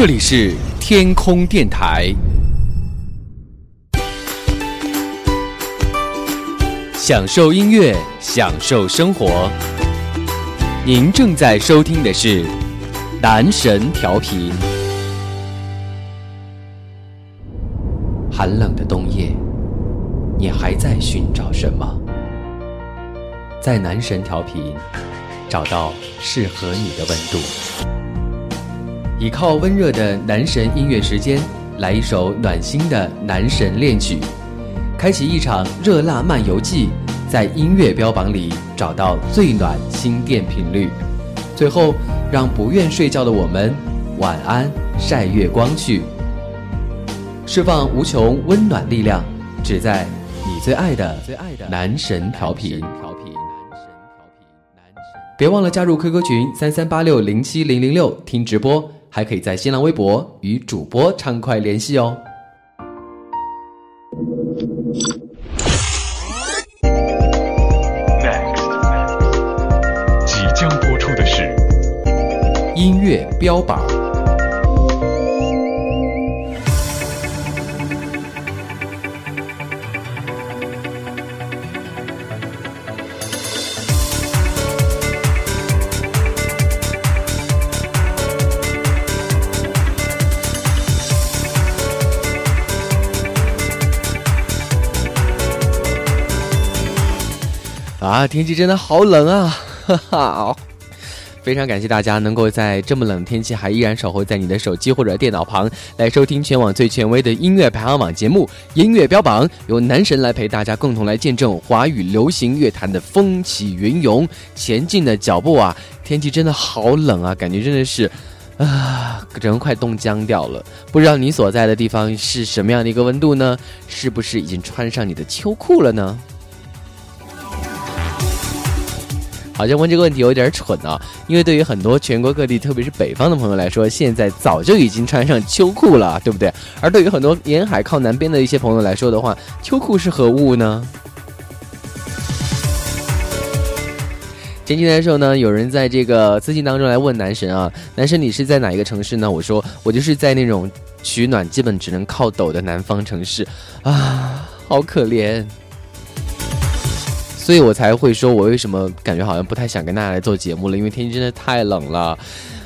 这里是天空电台，享受音乐，享受生活。您正在收听的是男神调频。寒冷的冬夜，你还在寻找什么？在男神调频，找到适合你的温度。倚靠温热的男神音乐时间，来一首暖心的男神恋曲，开启一场热辣漫游记，在音乐标榜里找到最暖心电频率。最后，让不愿睡觉的我们晚安，晒月光去，释放无穷温暖力量，只在你最爱的最爱的男神调频。别忘了加入 QQ 群三三八六零七零零六听直播。还可以在新浪微博与主播畅快联系哦。即将播出的是音乐标榜。啊，天气真的好冷啊！哈哈，非常感谢大家能够在这么冷的天气还依然守候在你的手机或者电脑旁来收听全网最权威的音乐排行榜节目《音乐标榜》，由男神来陪大家共同来见证华语流行乐坛的风起云涌、前进的脚步啊！天气真的好冷啊，感觉真的是啊，人快冻僵掉了。不知道你所在的地方是什么样的一个温度呢？是不是已经穿上你的秋裤了呢？好像问这个问题有点蠢啊，因为对于很多全国各地，特别是北方的朋友来说，现在早就已经穿上秋裤了，对不对？而对于很多沿海靠南边的一些朋友来说的话，秋裤是何物呢？前几天的时候呢，有人在这个私信当中来问男神啊，男神你是在哪一个城市呢？我说我就是在那种取暖基本只能靠抖的南方城市啊，好可怜。所以我才会说，我为什么感觉好像不太想跟大家来做节目了，因为天气真的太冷了，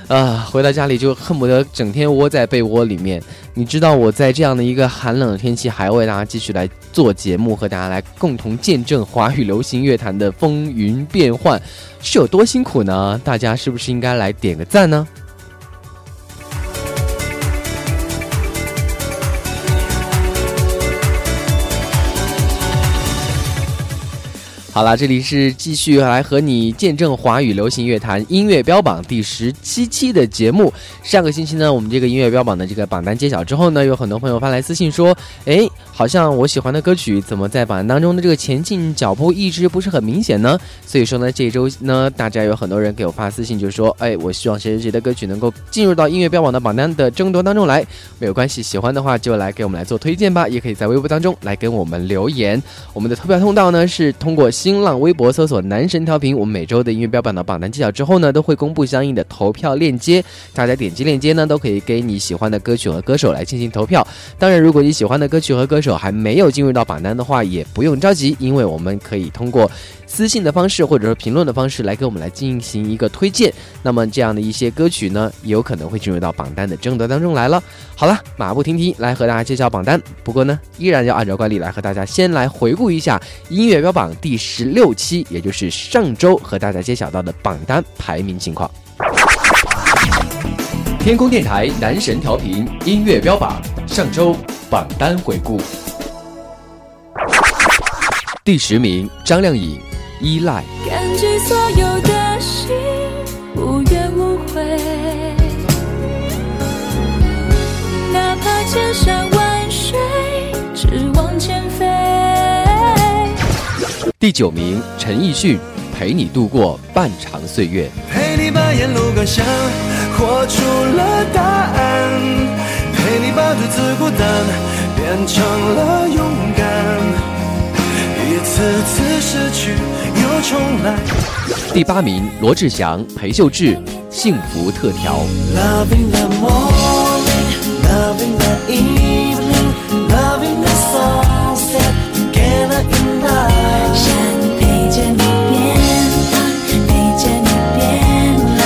啊，回到家里就恨不得整天窝在被窝里面。你知道我在这样的一个寒冷的天气，还为大家继续来做节目，和大家来共同见证华语流行乐坛的风云变幻，是有多辛苦呢？大家是不是应该来点个赞呢？好了，这里是继续来和你见证华语流行乐坛音乐标榜第十七期的节目。上个星期呢，我们这个音乐标榜的这个榜单揭晓之后呢，有很多朋友发来私信说：“哎，好像我喜欢的歌曲怎么在榜单当中的这个前进脚步一直不是很明显呢？”所以说呢，这周呢，大家有很多人给我发私信，就说：“哎，我希望谁谁谁的歌曲能够进入到音乐标榜的榜单的争夺当中来。”没有关系，喜欢的话就来给我们来做推荐吧，也可以在微博当中来跟我们留言。我们的投票通道呢是通过。新浪微博搜索“男神调频”，我们每周的音乐标榜的榜单揭晓之后呢，都会公布相应的投票链接，大家点击链接呢，都可以给你喜欢的歌曲和歌手来进行投票。当然，如果你喜欢的歌曲和歌手还没有进入到榜单的话，也不用着急，因为我们可以通过。私信的方式，或者说评论的方式，来给我们来进行一个推荐。那么这样的一些歌曲呢，有可能会进入到榜单的争夺当中来了。好了，马不停蹄来和大家揭晓榜单。不过呢，依然要按照惯例来和大家先来回顾一下音乐标榜第十六期，也就是上周和大家揭晓到的榜单排名情况。天空电台男神调频音乐标榜上周榜单回顾，第十名张靓颖。依赖，感激所有的心无怨无悔，哪怕千山万水，只往前飞。第九名，陈奕迅，陪你度过半长岁月。陪你把沿路感想活出了答案，陪你把独自孤单变成了勇敢。一次次失去又重来。第八名，罗志祥、裴秀智，《幸福特调》。Loving the more Loving the evening, loving the sunset, together in night. 想陪着你，陪着你变老。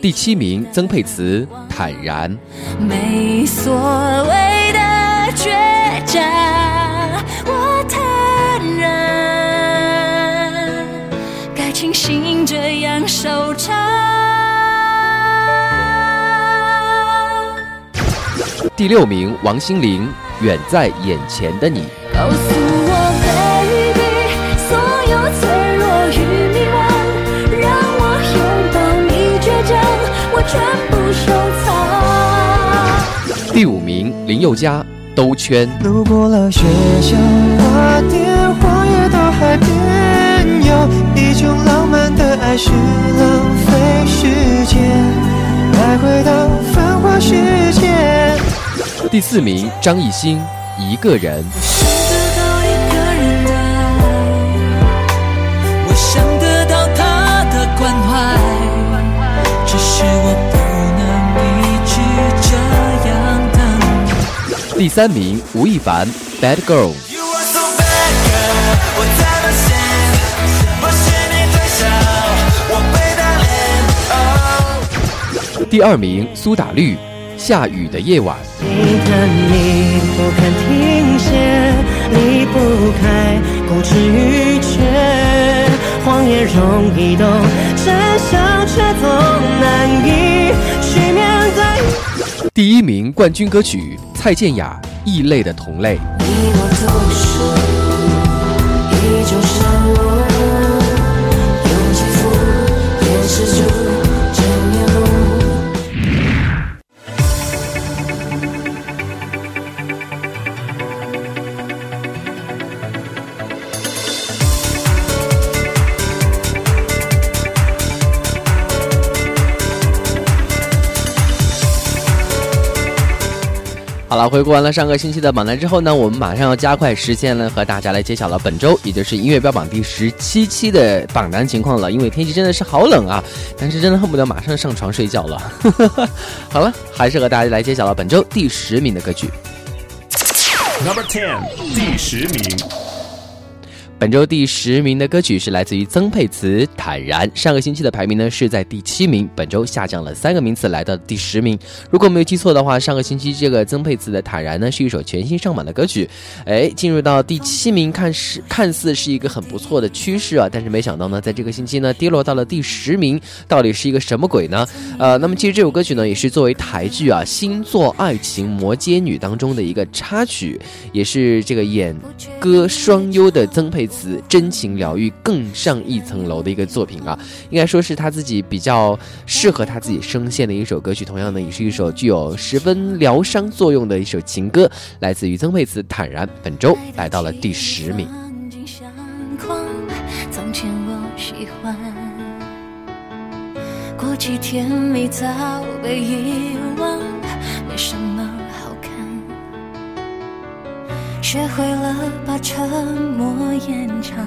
第七名，曾沛慈《坦然》。没所谓该庆幸这样收场。第六名，王心凌《远在眼前的你》。告诉我，baby，所有脆弱与迷惘，让我拥抱你倔强，我全部收藏。第五名，林宥嘉《兜圈》。路过了学校花店，有一种浪漫的爱是浪费时间，来回到繁华世界。第四名，张艺兴《一个人》。我想得到一个人的爱，我想得到他的关怀，只是我不能一直这样等。第三名，吴亦凡《Bad Girl》。第二名，苏打绿《下雨的夜晚》。你看你不肯停歇，离不开固执与倔，谎言容易懂，真相却总难以去面对。第一名，冠军歌曲蔡健雅《异类的同类》。你我都是一种好了，回顾完了上个星期的榜单之后呢，我们马上要加快时间了，和大家来揭晓了本周，也就是音乐标榜第十七期的榜单情况了。因为天气真的是好冷啊，但是真的恨不得马上上床睡觉了。好了，还是和大家来揭晓了本周第十名的歌曲。Number Ten，第十名。本周第十名的歌曲是来自于曾沛慈《坦然》，上个星期的排名呢是在第七名，本周下降了三个名次，来到第十名。如果没有记错的话，上个星期这个曾沛慈的《坦然》呢是一首全新上榜的歌曲，哎，进入到第七名，看是看似是一个很不错的趋势啊，但是没想到呢，在这个星期呢跌落到了第十名，到底是一个什么鬼呢？呃，那么其实这首歌曲呢也是作为台剧啊《星座爱情摩羯女》当中的一个插曲，也是这个演歌双优的曾沛慈真情疗愈更上一层楼的一个作品啊，应该说是他自己比较适合他自己声线的一首歌曲。同样呢，也是一首具有十分疗伤作用的一首情歌，来自于曾沛慈《坦然》，本周来到了第十名。过几天你早被遗忘，没什么学会了把沉默延长，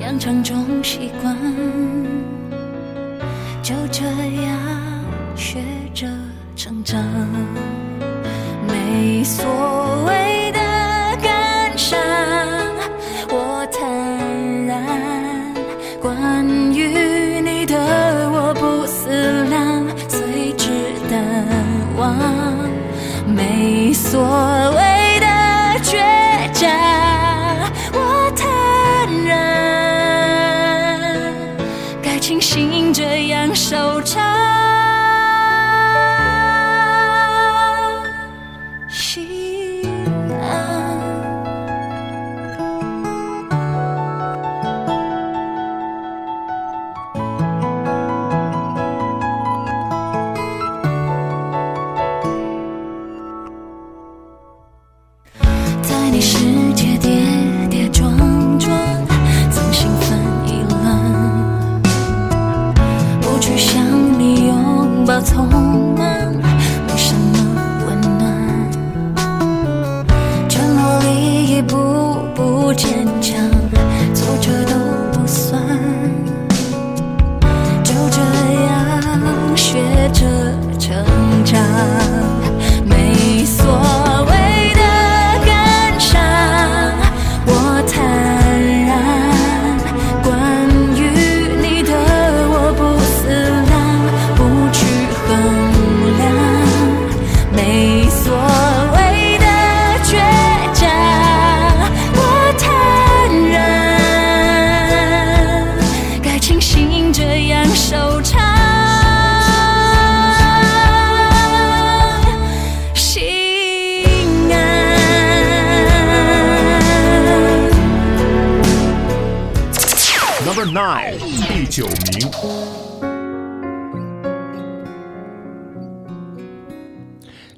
养成种习惯，就这样学着成长。没所谓的感伤，我坦然。关于你的我不思量，随之淡忘。没所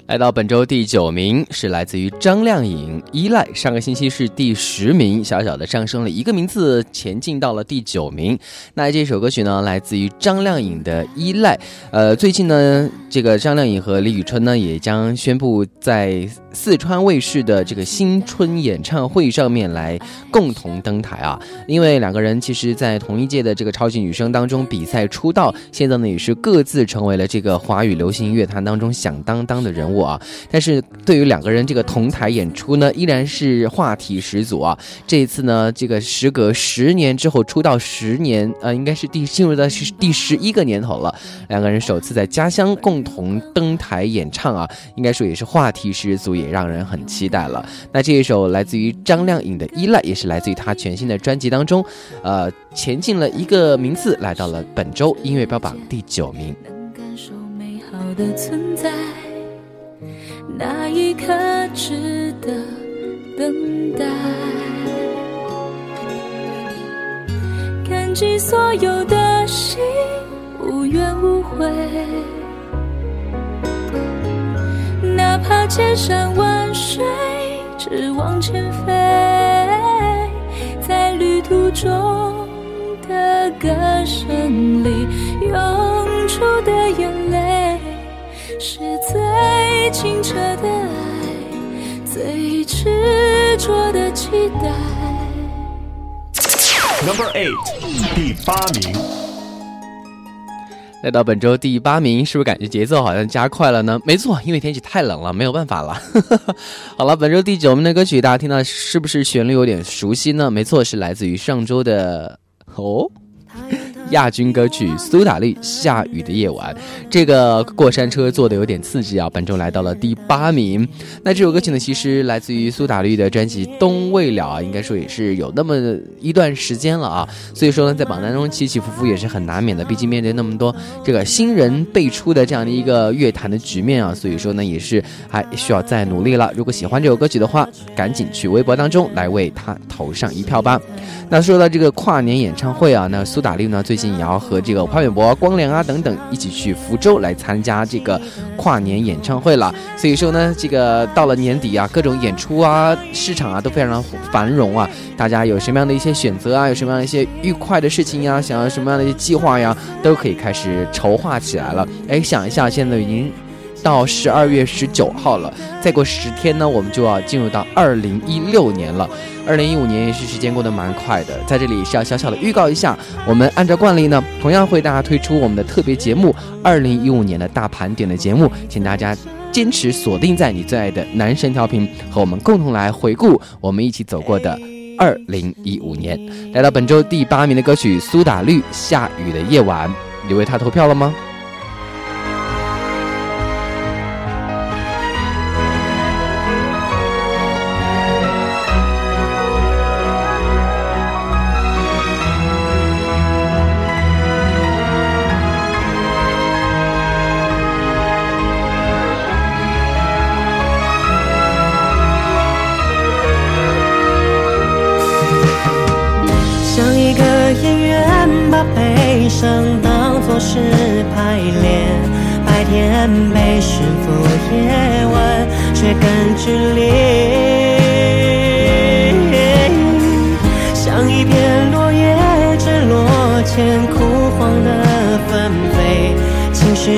来到本周第九名是来自于张靓颖《依赖》，上个星期是第十名，小小的上升了一个名次，前进到了第九名。那这首歌曲呢，来自于张靓颖的《依赖》。呃，最近呢，这个张靓颖和李宇春呢，也将宣布在四川卫视的这个新春演唱会上面来共同登台啊。因为两个人其实，在同一届的这个超级女声当中比赛出道，现在呢，也是各自成为了这个华语流行乐坛当中响当当的人物。啊，但是对于两个人这个同台演出呢，依然是话题十足啊。这一次呢，这个时隔十年之后出道十年，呃，应该是第进入的是第十一个年头了。两个人首次在家乡共同登台演唱啊，应该说也是话题十足，也让人很期待了。那这一首来自于张靓颖的《依赖》，也是来自于她全新的专辑当中，呃，前进了一个名次，来到了本周音乐标榜第九名。那一刻值得等待，感激所有的心无怨无悔，哪怕千山万水只往前飞，在旅途中的歌声里涌出的眼泪。是最清澈的爱，最执着的期待。Number eight，第八名。来到本周第八名，是不是感觉节奏好像加快了呢？没错，因为天气太冷了，没有办法了。好了，本周第九名的歌曲，大家听到是不是旋律有点熟悉呢？没错，是来自于上周的哦。亚军歌曲苏打绿《下雨的夜晚》，这个过山车做的有点刺激啊！本周来到了第八名。那这首歌曲呢，其实来自于苏打绿的专辑《冬未了》啊，应该说也是有那么一段时间了啊。所以说呢，在榜单中起起伏伏也是很难免的。毕竟面对那么多这个新人辈出的这样的一个乐坛的局面啊，所以说呢，也是还需要再努力了。如果喜欢这首歌曲的话，赶紧去微博当中来为他投上一票吧。那说到这个跨年演唱会啊，那苏打绿呢最近也要和这个潘玮柏、光良啊等等一起去福州来参加这个跨年演唱会了。所以说呢，这个到了年底啊，各种演出啊、市场啊都非常的繁荣啊。大家有什么样的一些选择啊，有什么样一些愉快的事情呀，想要什么样的一些计划呀，都可以开始筹划起来了。哎，想一下，现在已经。到十二月十九号了，再过十天呢，我们就要进入到二零一六年了。二零一五年也是时间过得蛮快的，在这里是要小小的预告一下，我们按照惯例呢，同样会大家推出我们的特别节目——二零一五年的大盘点的节目，请大家坚持锁定在你最爱的男神调频，和我们共同来回顾我们一起走过的二零一五年。来到本周第八名的歌曲苏打绿《下雨的夜晚》，你为他投票了吗？把悲伤当作是排练，白天被驯服，夜晚却更剧烈。像一片落叶坠落前枯黄的纷飞，情绪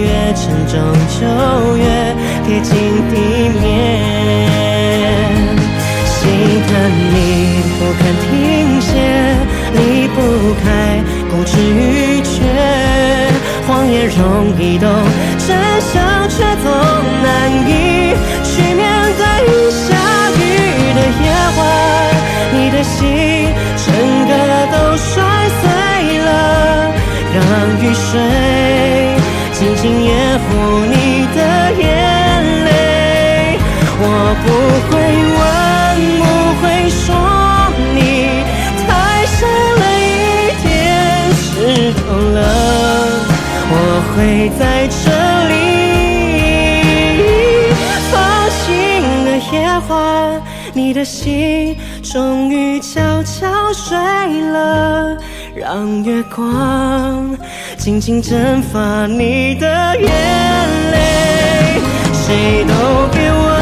越沉重就越贴近地面。开固执与倔。谎言容易懂，真相却总难以去面对。下雨的夜晚，你的心整个都摔碎了，让雨水静静掩护你的眼泪。我不会在这里放晴的夜晚，你的心终于悄悄睡了，让月光静静蒸发你的眼泪。谁都别问，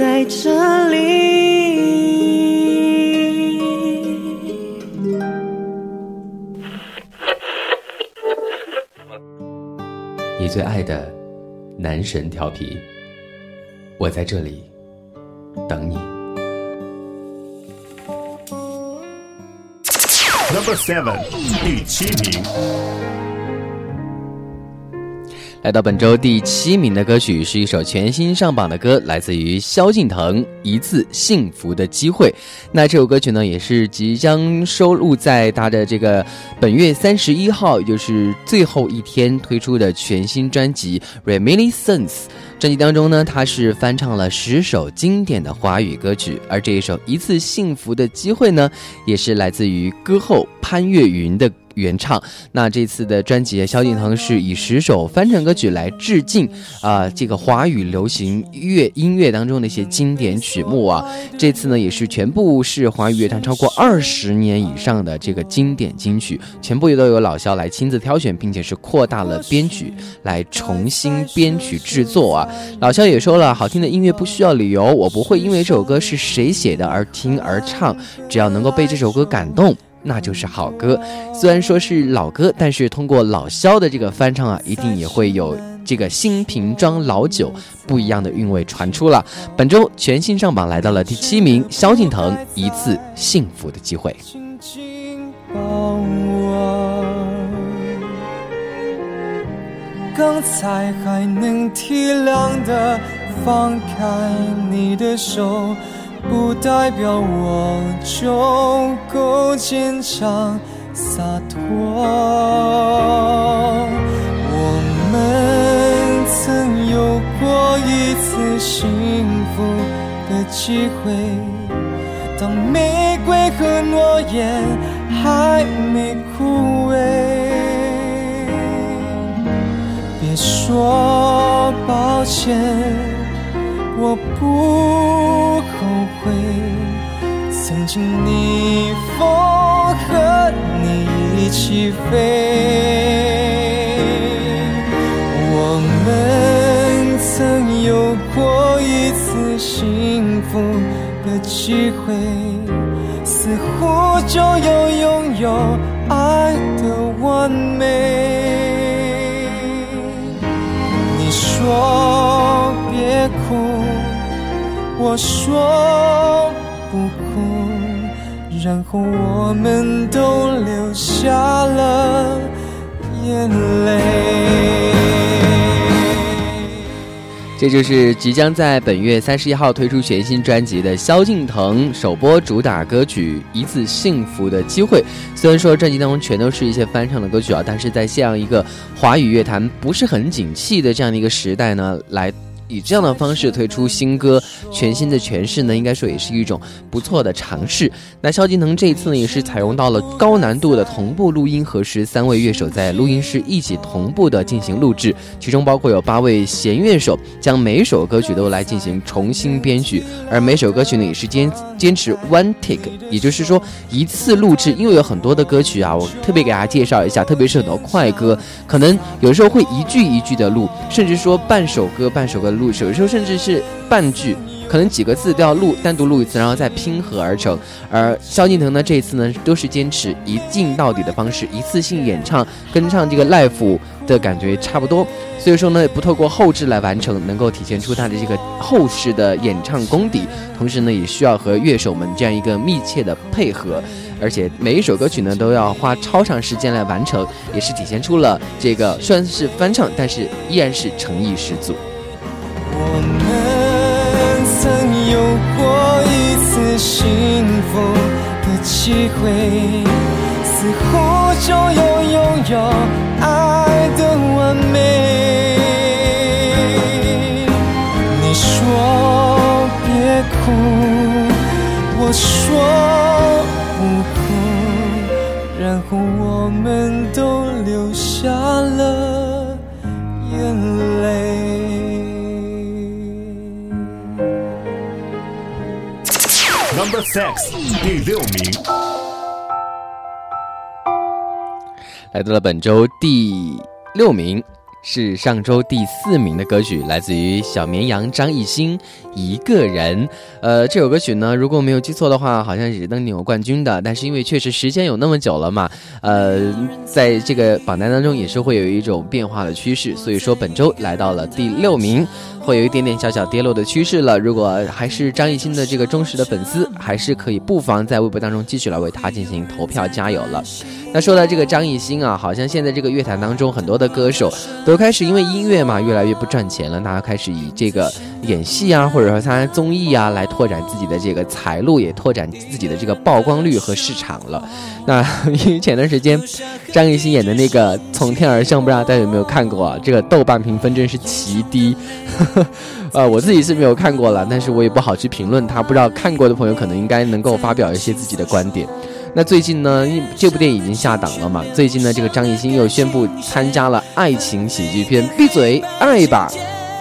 在这里。你最爱的男神调皮，我在这里等你。Number seven，第七名。来到本周第七名的歌曲是一首全新上榜的歌，来自于萧敬腾《一次幸福的机会》。那这首歌曲呢，也是即将收录在他的这个本月三十一号，也就是最后一天推出的全新专辑《Reminiscence》。专辑当中呢，他是翻唱了十首经典的华语歌曲，而这一首《一次幸福的机会》呢，也是来自于歌后潘越云的。原唱，那这次的专辑，萧敬腾是以十首翻唱歌曲来致敬啊、这个华语流行乐音乐当中的一些经典曲目啊。这次呢，也是全部是华语乐坛超过二十年以上的这个经典金曲，全部也都由老萧来亲自挑选，并且是扩大了编曲来重新编曲制作啊。老萧也说了，好听的音乐不需要理由，我不会因为这首歌是谁写的而听而唱，只要能够被这首歌感动。那就是好歌，虽然说是老歌，但是通过老萧的这个翻唱啊，一定也会有这个新瓶装老酒不一样的韵味传出了。本周全新上榜来到了第七名，萧敬腾《一次幸福的机会》。刚才还能体谅的放开你的手，不代表我就够坚强洒脱。我们曾有过一次幸福的机会。当玫瑰和诺言还没枯萎，别说抱歉，我不后悔。曾经逆风和你一起飞，我们曾有过一次幸福的机会，似乎就要拥有爱的完美。你说别哭，我说不哭，然后我们都流下了眼泪。这就是即将在本月三十一号推出全新专辑的萧敬腾首播主打歌曲《一次幸福的机会》。虽然说专辑当中全都是一些翻唱的歌曲啊，但是在这样一个华语乐坛不是很景气的这样的一个时代呢，来以这样的方式推出新歌，全新的诠释呢，应该说也是一种不错的尝试。那萧敬腾这一次呢，也是采用到了高难度的同步录音和十三位乐手在录音室一起同步的进行录制，其中包括有八位弦乐手，将每首歌曲都来进行重新编曲，而每首歌曲呢也是坚坚持 one take，也就是说一次录制。因为有很多的歌曲啊，我特别给大家介绍一下，特别是很多快歌，可能有时候会一句一句的录，甚至说半首歌半首歌录，有时候甚至是半句。可能几个字都要录，单独录一次，然后再拼合而成。而萧敬腾呢，这一次呢，都是坚持一镜到底的方式，一次性演唱，跟唱这个 live 的感觉差不多。所以说呢，不透过后置来完成，能够体现出他的这个后世的演唱功底。同时呢，也需要和乐手们这样一个密切的配合，而且每一首歌曲呢，都要花超长时间来完成，也是体现出了这个虽然是翻唱，但是依然是诚意十足。我们曾有过一次幸福的机会，似乎就要拥有爱的完美。你说别哭，我说不哭，然后我们都流下了眼泪。The six，第六名。来到了本周第六名，是上周第四名的歌曲，来自于小绵羊张艺兴《一个人》。呃，这首歌曲呢，如果没有记错的话，好像也是登顶过冠军的。但是因为确实时间有那么久了嘛，呃，在这个榜单当中也是会有一种变化的趋势，所以说本周来到了第六名。会有一点点小小跌落的趋势了。如果还是张艺兴的这个忠实的粉丝，还是可以不妨在微博当中继续来为他进行投票加油了。那说到这个张艺兴啊，好像现在这个乐坛当中很多的歌手都开始因为音乐嘛越来越不赚钱了，大家开始以这个演戏啊，或者说参加综艺啊来拓展自己的这个财路，也拓展自己的这个曝光率和市场了。那 因为前段时间张艺兴演的那个《从天而降》，不知道大家有没有看过啊？这个豆瓣评分真是奇低。呃，我自己是没有看过了，但是我也不好去评论他。不知道看过的朋友可能应该能够发表一些自己的观点。那最近呢，这部电影已经下档了嘛？最近呢，这个张艺兴又宣布参加了爱情喜剧片《闭嘴爱吧》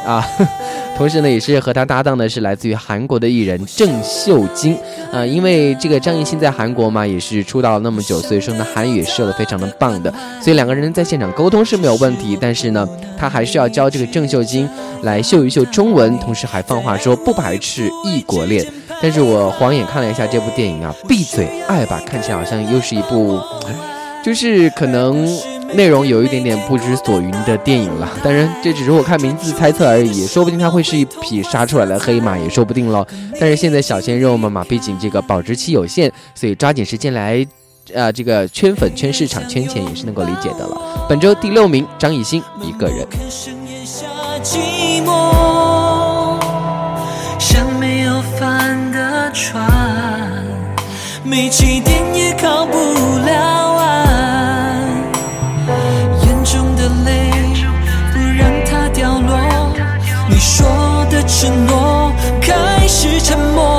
啊。同时呢，也是和他搭档的是来自于韩国的艺人郑秀晶，呃，因为这个张艺兴在韩国嘛，也是出道了那么久，所以说呢，韩语也是说的非常的棒的，所以两个人在现场沟通是没有问题，但是呢，他还是要教这个郑秀晶来秀一秀中文，同时还放话说不排斥异国恋。但是我晃眼看了一下这部电影啊，闭嘴爱吧，看起来好像又是一部，就是可能。内容有一点点不知所云的电影了，当然这只是我看名字猜测而已，说不定它会是一匹杀出来的黑马，也说不定喽。但是现在小鲜肉们嘛，毕竟这个保质期有限，所以抓紧时间来，呃，这个圈粉、圈市场、圈钱也是能够理解的了。本周第六名，张艺兴一个人。寂寞，像没有帆的船，没起点也靠不了。承诺开始沉默，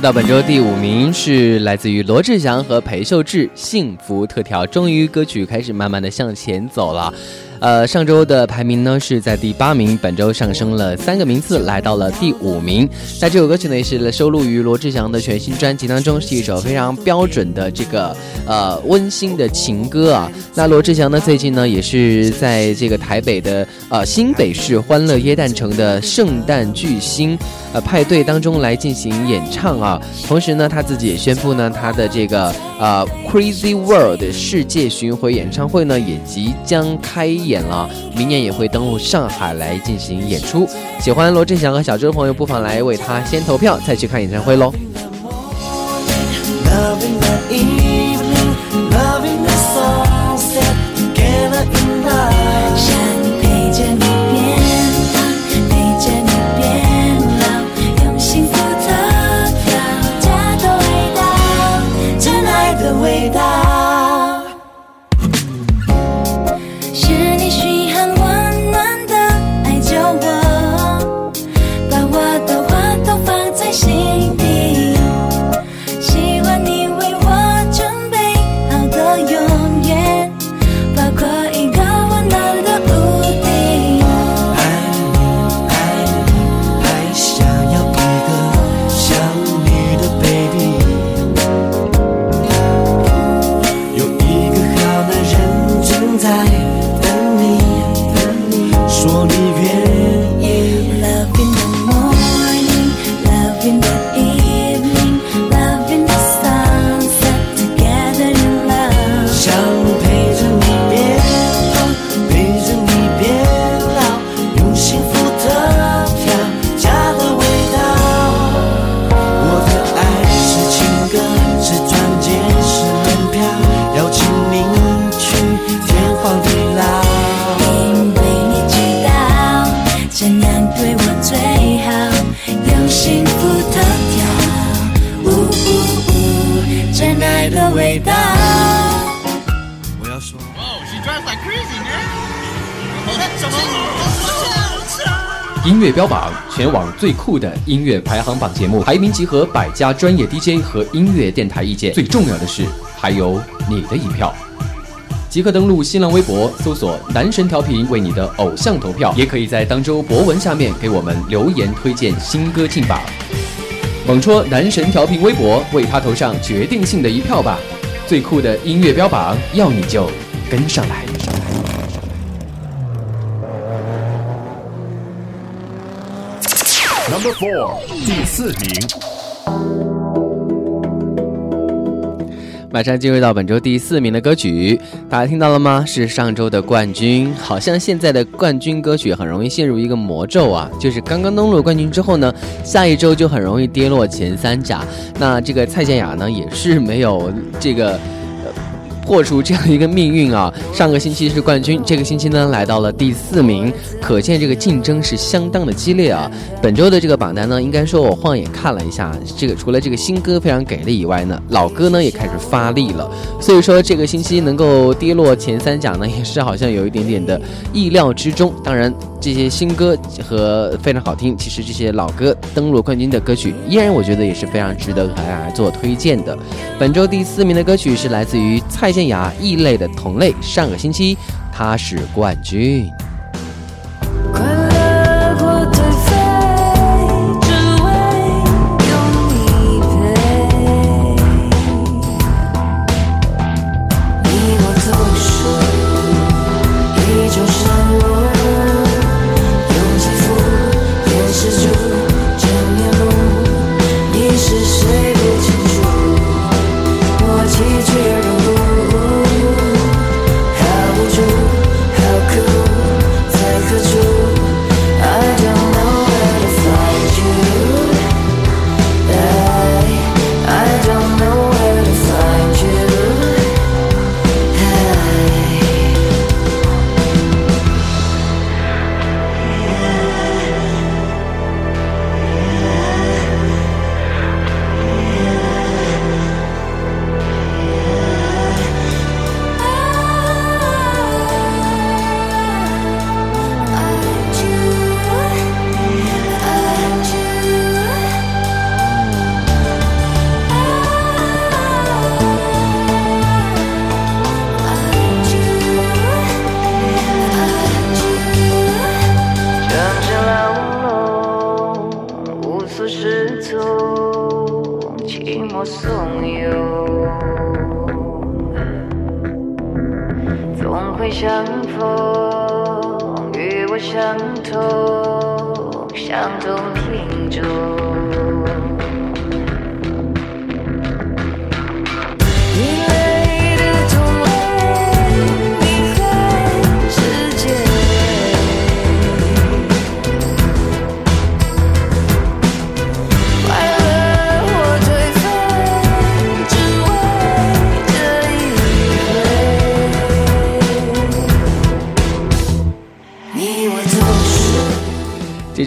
到本周第五名是来自于罗志祥和裴秀智《幸福特调》，终于歌曲开始慢慢的向前走了。呃，上周的排名呢是在第八名，本周上升了三个名次，来到了第五名。那这首歌曲呢也是收录于罗志祥的全新专辑当中，是一首非常标准的这个呃温馨的情歌啊。那罗志祥呢最近呢也是在这个台北的呃新北市欢乐耶诞城的圣诞巨星呃派对当中来进行演唱啊。同时呢他自己也宣布呢他的这个呃 Crazy World 世界巡回演唱会呢也即将开演。演了，明年也会登陆上海来进行演出。喜欢罗志祥和小周的朋友，不妨来为他先投票，再去看演唱会喽。回答。我要说，音乐标榜，全网最酷的音乐排行榜节目，排名集合百家专业 DJ 和音乐电台意见。最重要的是，还有你的一票。即刻登录新浪微博，搜索“男神调频”，为你的偶像投票。也可以在当周博文下面给我们留言推荐新歌进榜。猛戳男神调频微博，为他投上决定性的一票吧！最酷的音乐标榜，要你就跟上来。Number Four，第四名。马上进入到本周第四名的歌曲，大家听到了吗？是上周的冠军。好像现在的冠军歌曲很容易陷入一个魔咒啊，就是刚刚登陆冠军之后呢，下一周就很容易跌落前三甲。那这个蔡健雅呢，也是没有这个。破除这样一个命运啊！上个星期是冠军，这个星期呢来到了第四名，可见这个竞争是相当的激烈啊。本周的这个榜单呢，应该说我晃眼看了一下，这个除了这个新歌非常给力以外呢，老歌呢也开始发力了。所以说这个星期能够跌落前三甲呢，也是好像有一点点的意料之中。当然，这些新歌和非常好听，其实这些老歌登陆冠军的歌曲，依然我觉得也是非常值得和大家做推荐的。本周第四名的歌曲是来自于蔡健《异类的同类》，上个星期他是冠军。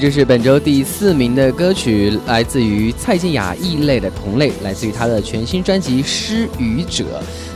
这是本周第四名的歌曲，来自于蔡健雅《异类的同类》，来自于她的全新专辑《失语者》。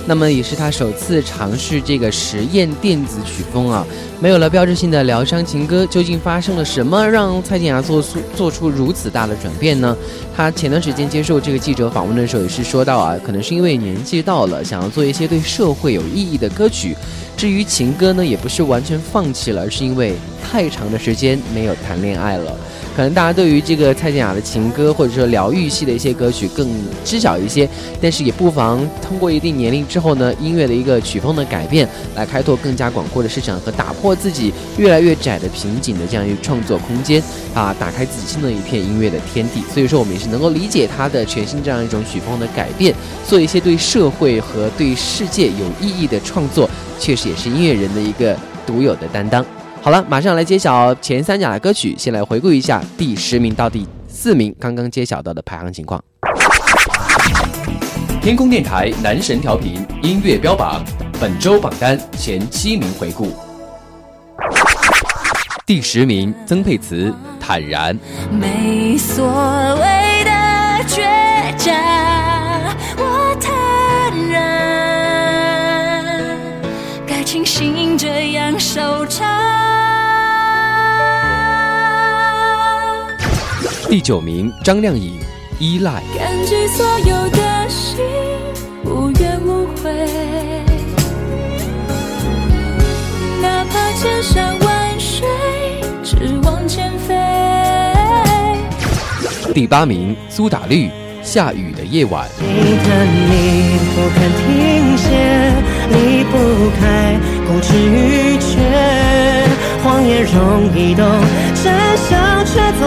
那么也是他首次尝试这个实验电子曲风啊。没有了标志性的疗伤情歌，究竟发生了什么，让蔡健雅做出做出如此大的转变呢？他前段时间接受这个记者访问的时候也是说到啊，可能是因为年纪到了，想要做一些对社会有意义的歌曲。至于情歌呢，也不是完全放弃了，而是因为太长的时间没有谈恋爱了。可能大家对于这个蔡健雅的情歌或者说疗愈系的一些歌曲更知晓一些，但是也不妨通过一定年龄之后呢，音乐的一个曲风的改变，来开拓更加广阔的市场和打破自己越来越窄的瓶颈的这样一个创作空间啊，打开自己新的一片音乐的天地。所以说，我们也是能够理解他的全新这样一种曲风的改变，做一些对社会和对世界有意义的创作，确实也是音乐人的一个独有的担当。好了，马上来揭晓前三甲的歌曲。先来回顾一下第十名到第四名刚刚揭晓到的排行情况。天空电台男神调频音乐标榜本周榜单前七名回顾。第十名，曾沛慈《坦然》。没所谓的倔强，我坦然。该庆幸这样收场。第九名，张靓颖，《依赖》。感激所有的心，无怨无悔。哪怕千山万水，只往前飞。第八名，苏打绿，《下雨的夜晚》。你看你不肯停歇，离不开固执与倔，谎言容易懂，真相却总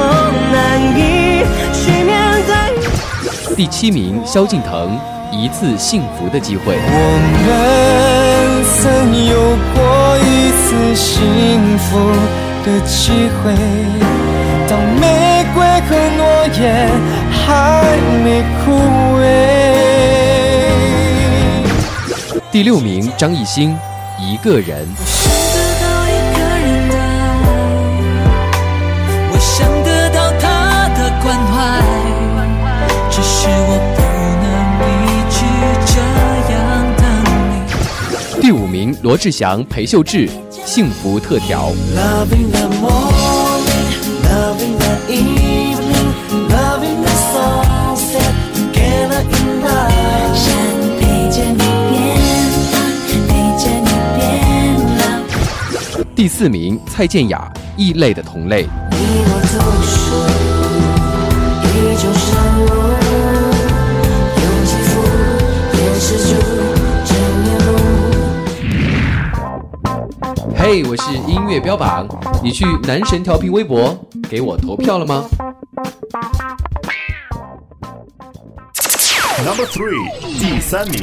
第七名，萧敬腾，《一次幸福的机会》。我们曾有过一次幸福的机会，当玫瑰和诺言还没枯萎。第六名，张艺兴，《一个人》。罗志祥、裴秀智、幸福特调。第四名蔡健雅，异类的同类。目。嘿我是音乐标榜，你去男神调频微博给我投票了吗？Number three，第三名。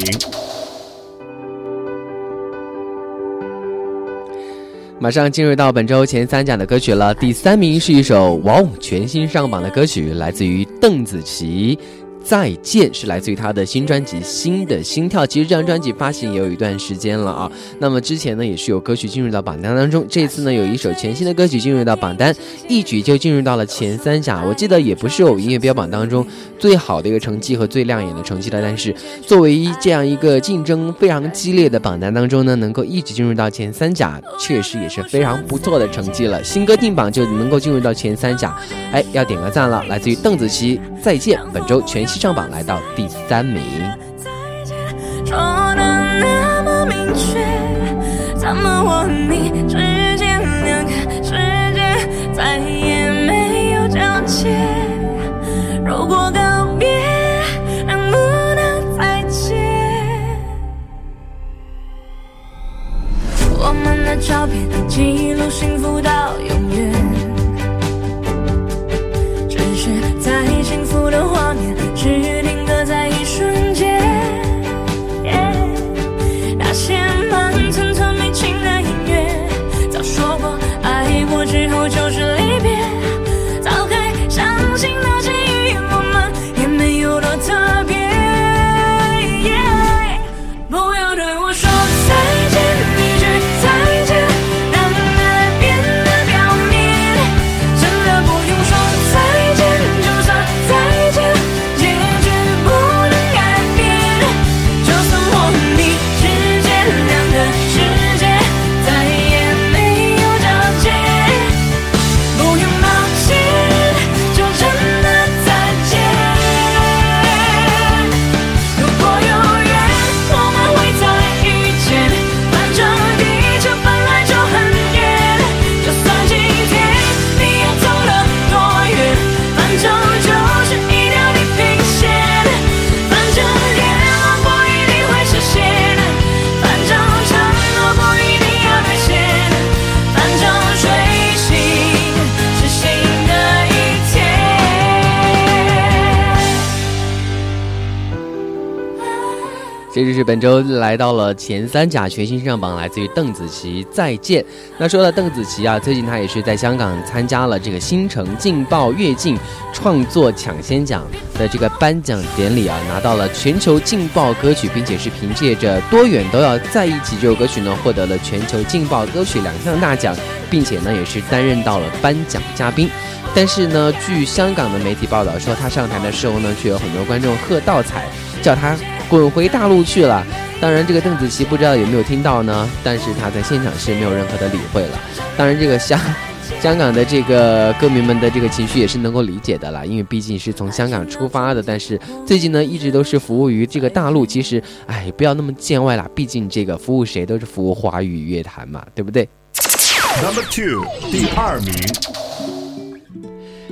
马上进入到本周前三甲的歌曲了。第三名是一首哇哦全新上榜的歌曲，来自于邓紫棋，《再见》是来自于他的新专辑《新的心跳》。其实这张专辑发行也有一段时间了啊。那么之前呢也是有歌曲进入到榜单当中，这次呢有一首全新的歌曲进入到榜单，一举就进入到了前三甲。我记得也不是有音乐标榜当中最好的一个成绩和最亮眼的成绩了，但是作为这样一个竞争非常激烈的榜单当中呢，能够一直进入到前三甲，确实也是非常不错的成绩了。新歌定榜就能够进入到前三甲，哎，要点个赞了。来自于邓紫棋，《再见》，本周全新上榜来到第三名。说的那么明确，怎么我你之间两个世界再也没有交接？如果告别，能不能再见？我们的照片记录幸福到永远，只是在幸福的画面只本周来到了前三甲全新上榜，来自于邓紫棋《再见》。那说到邓紫棋啊，最近她也是在香港参加了这个新城劲爆跃进创作抢先奖的这个颁奖典礼啊，拿到了全球劲爆歌曲，并且是凭借着多远都要在一起这首歌曲呢，获得了全球劲爆歌曲两项大奖，并且呢也是担任到了颁奖嘉宾。但是呢，据香港的媒体报道说，她上台的时候呢，却有很多观众喝倒彩，叫他滚回大陆去了。当然，这个邓紫棋不知道有没有听到呢？但是她在现场是没有任何的理会了。当然，这个香香港的这个歌迷们的这个情绪也是能够理解的啦，因为毕竟是从香港出发的。但是最近呢，一直都是服务于这个大陆。其实，哎，不要那么见外啦，毕竟这个服务谁都是服务华语乐坛嘛，对不对？Number two，第二名。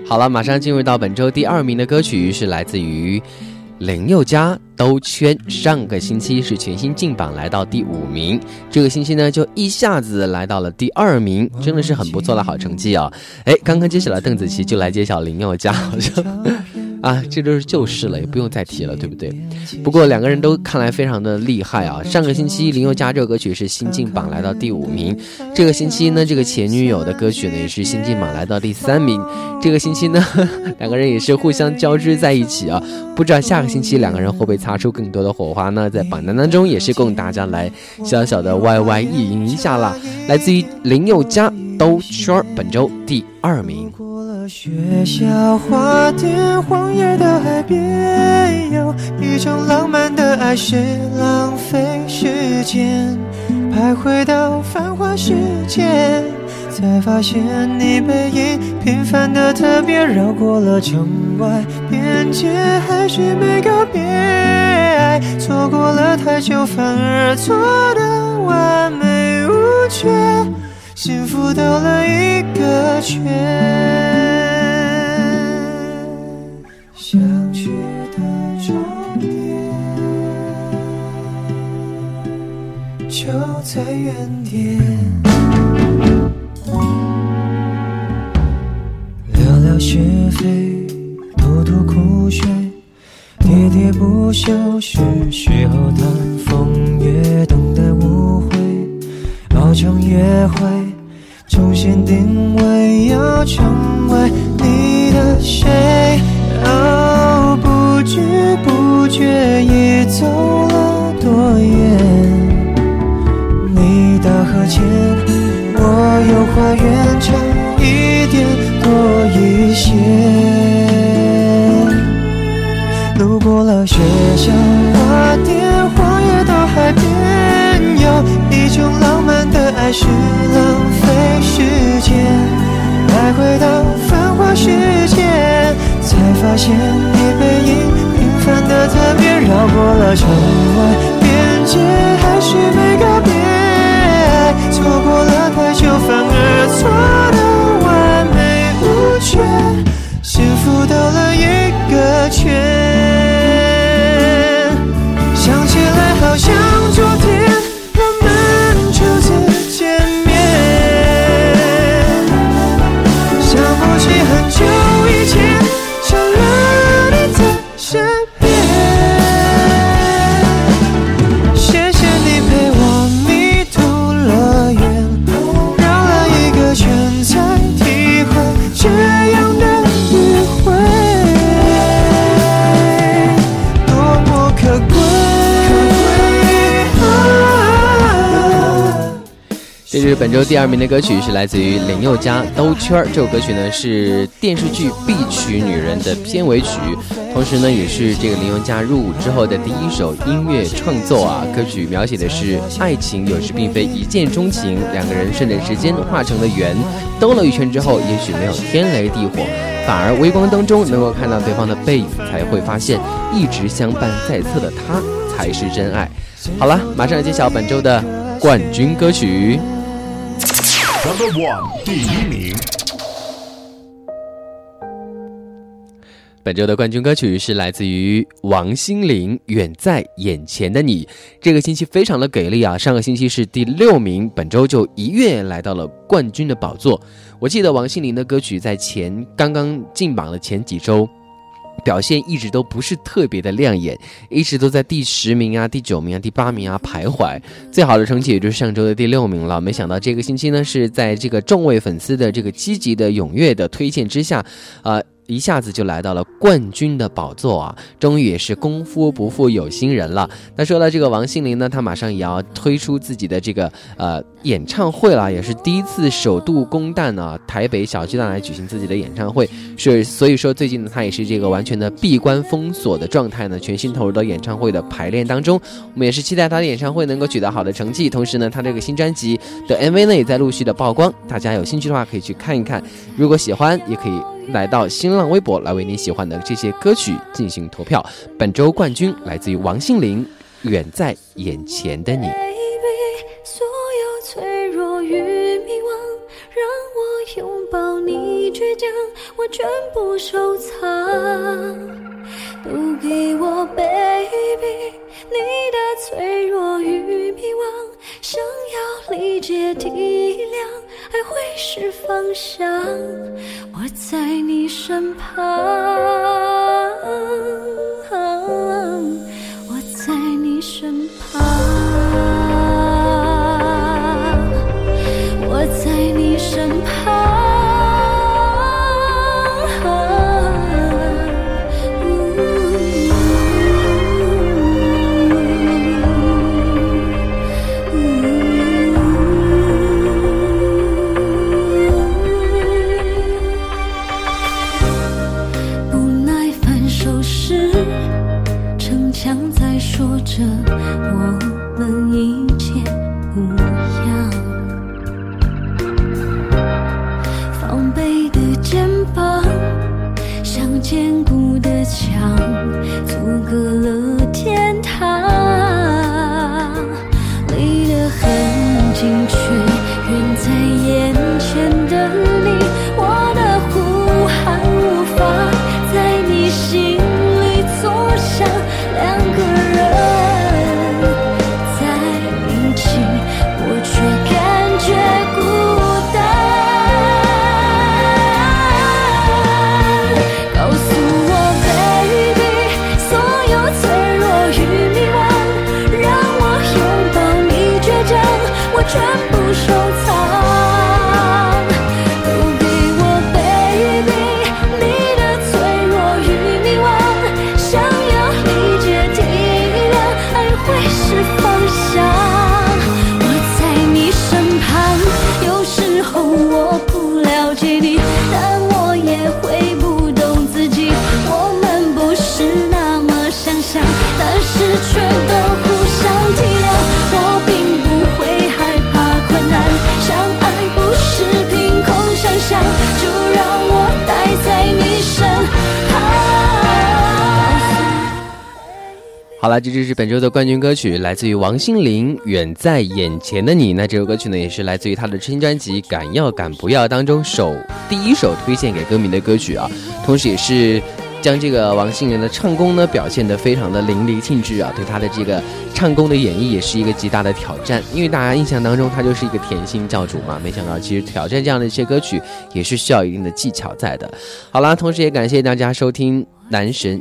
好了，马上进入到本周第二名的歌曲，是来自于林宥嘉。兜圈，上个星期是全新进榜，来到第五名。这个星期呢，就一下子来到了第二名，真的是很不错的好成绩啊！哎，刚刚揭晓了邓紫棋，就来揭晓林宥嘉，好像啊，这都是旧事了，也不用再提了，对不对？不过两个人都看来非常的厉害啊！上个星期林宥嘉这个歌曲是新进榜，来到第五名。这个星期呢，这个前女友的歌曲呢也是新进榜，来到第三名。这个星期呢，两个人也是互相交织在一起啊！不知道下个星期两个人会不会擦出更多的火花呢？在榜单当中也是供大家来小小的 YY 意淫一下啦。来自于林宥嘉兜圈，本周第二名。过了学校花店，荒野的海边，有一种浪漫的爱是浪费时间，徘徊到繁华世界，才发现你背影平凡的特别，绕过了城外边界，还是没告别，爱错过了太久，反而错的完美无缺。幸福兜了一个圈，原点。聊聊是非，吐吐苦水，喋喋不休，是时候谈风月，等待误会。熬成约会，重新定位，要成为你的谁？哦，不知不觉已走你大河前，我游花园，差一点多一些。路过了学校花店，荒野到海边，有一种浪漫的爱是浪费时间，徘徊到繁华世界，才发现你背影平凡的特别，绕过了城外边界，还是没告别，反而错的周第二名的歌曲，是来自于林宥嘉《兜圈》。这首歌曲呢是电视剧《必娶女人》的片尾曲，同时呢也是这个林宥嘉入伍之后的第一首音乐创作啊。歌曲描写的是爱情有时并非一见钟情，两个人顺着时间画成了圆，兜了一圈之后，也许没有天雷地火，反而微光当中能够看到对方的背影，才会发现一直相伴在侧的他才是真爱。好了，马上揭晓本周的冠军歌曲。Number one，第一名。本周的冠军歌曲是来自于王心凌《远在眼前的你》。这个星期非常的给力啊！上个星期是第六名，本周就一跃来到了冠军的宝座。我记得王心凌的歌曲在前刚刚进榜的前几周。表现一直都不是特别的亮眼，一直都在第十名啊、第九名啊、第八名啊徘徊。最好的成绩也就是上周的第六名了。没想到这个星期呢，是在这个众位粉丝的这个积极的、踊跃的推荐之下，呃，一下子就来到了冠军的宝座啊！终于也是功夫不负有心人了。那说到这个王心凌呢，她马上也要推出自己的这个呃演唱会了，也是第一次首度公蛋啊，台北小巨蛋来举行自己的演唱会。是所以说最近呢，他也是这个完全的闭关封锁的状态呢，全心投入到演唱会的排练当中。我们也是期待他的演唱会能够取得好的成绩，同时呢，他这个新专辑的 MV 呢也在陆续的曝光，大家有兴趣的话可以去看一看。如果喜欢，也可以来到新浪微博来为你喜欢的这些歌曲进行投票。本周冠军来自于王心凌，《远在眼前的你》。抱你倔强，我全部收藏，都给我，Baby。你的脆弱与迷惘，想要理解体谅，爱会是方向，我在你身旁。我在你身旁，好了，这就是本周的冠军歌曲，来自于王心凌《远在眼前的你》。那这首歌曲呢，也是来自于她的新专辑《敢要敢不要》当中首第一首推荐给歌迷的歌曲啊，同时也是将这个王心凌的唱功呢表现得非常的淋漓尽致啊，对她的这个唱功的演绎也是一个极大的挑战，因为大家印象当中她就是一个甜心教主嘛，没想到其实挑战这样的一些歌曲也是需要一定的技巧在的。好啦，同时也感谢大家收听男神。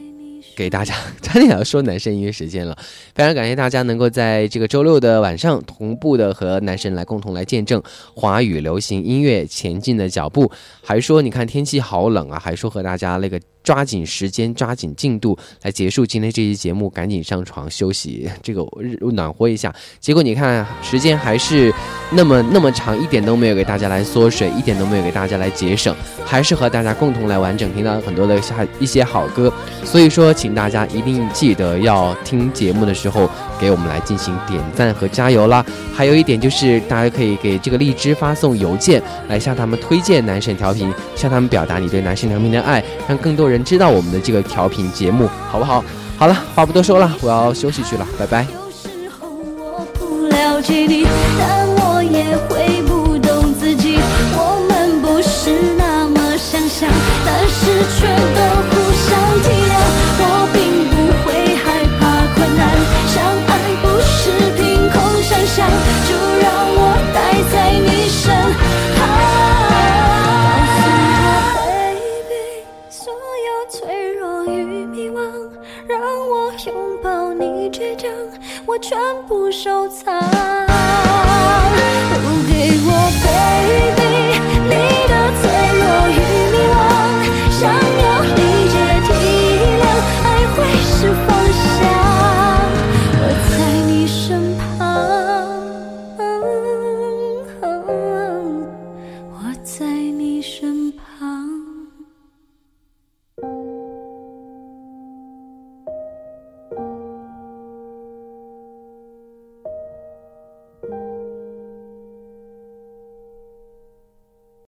给大家差点要说男生音乐时间了，非常感谢大家能够在这个周六的晚上同步的和男神来共同来见证华语流行音乐前进的脚步。还说你看天气好冷啊，还说和大家那个抓紧时间、抓紧进度来结束今天这期节目，赶紧上床休息，这个日暖和一下。结果你看时间还是那么那么长，一点都没有给大家来缩水，一点都没有给大家来节省，还是和大家共同来完整听到很多的下一些好歌。所以说，请大家一定记得要听节目的时候给我们来进行点赞和加油啦。还有一点就是，大家可以给这个荔枝发送邮件来向他们推荐男神调频，向他们表达你对男神调频的爱，让更多人知道我们的这个调频节目，好不好？好了，话不多说了，我要休息去了，拜拜。是那么相像，但是却全部收藏。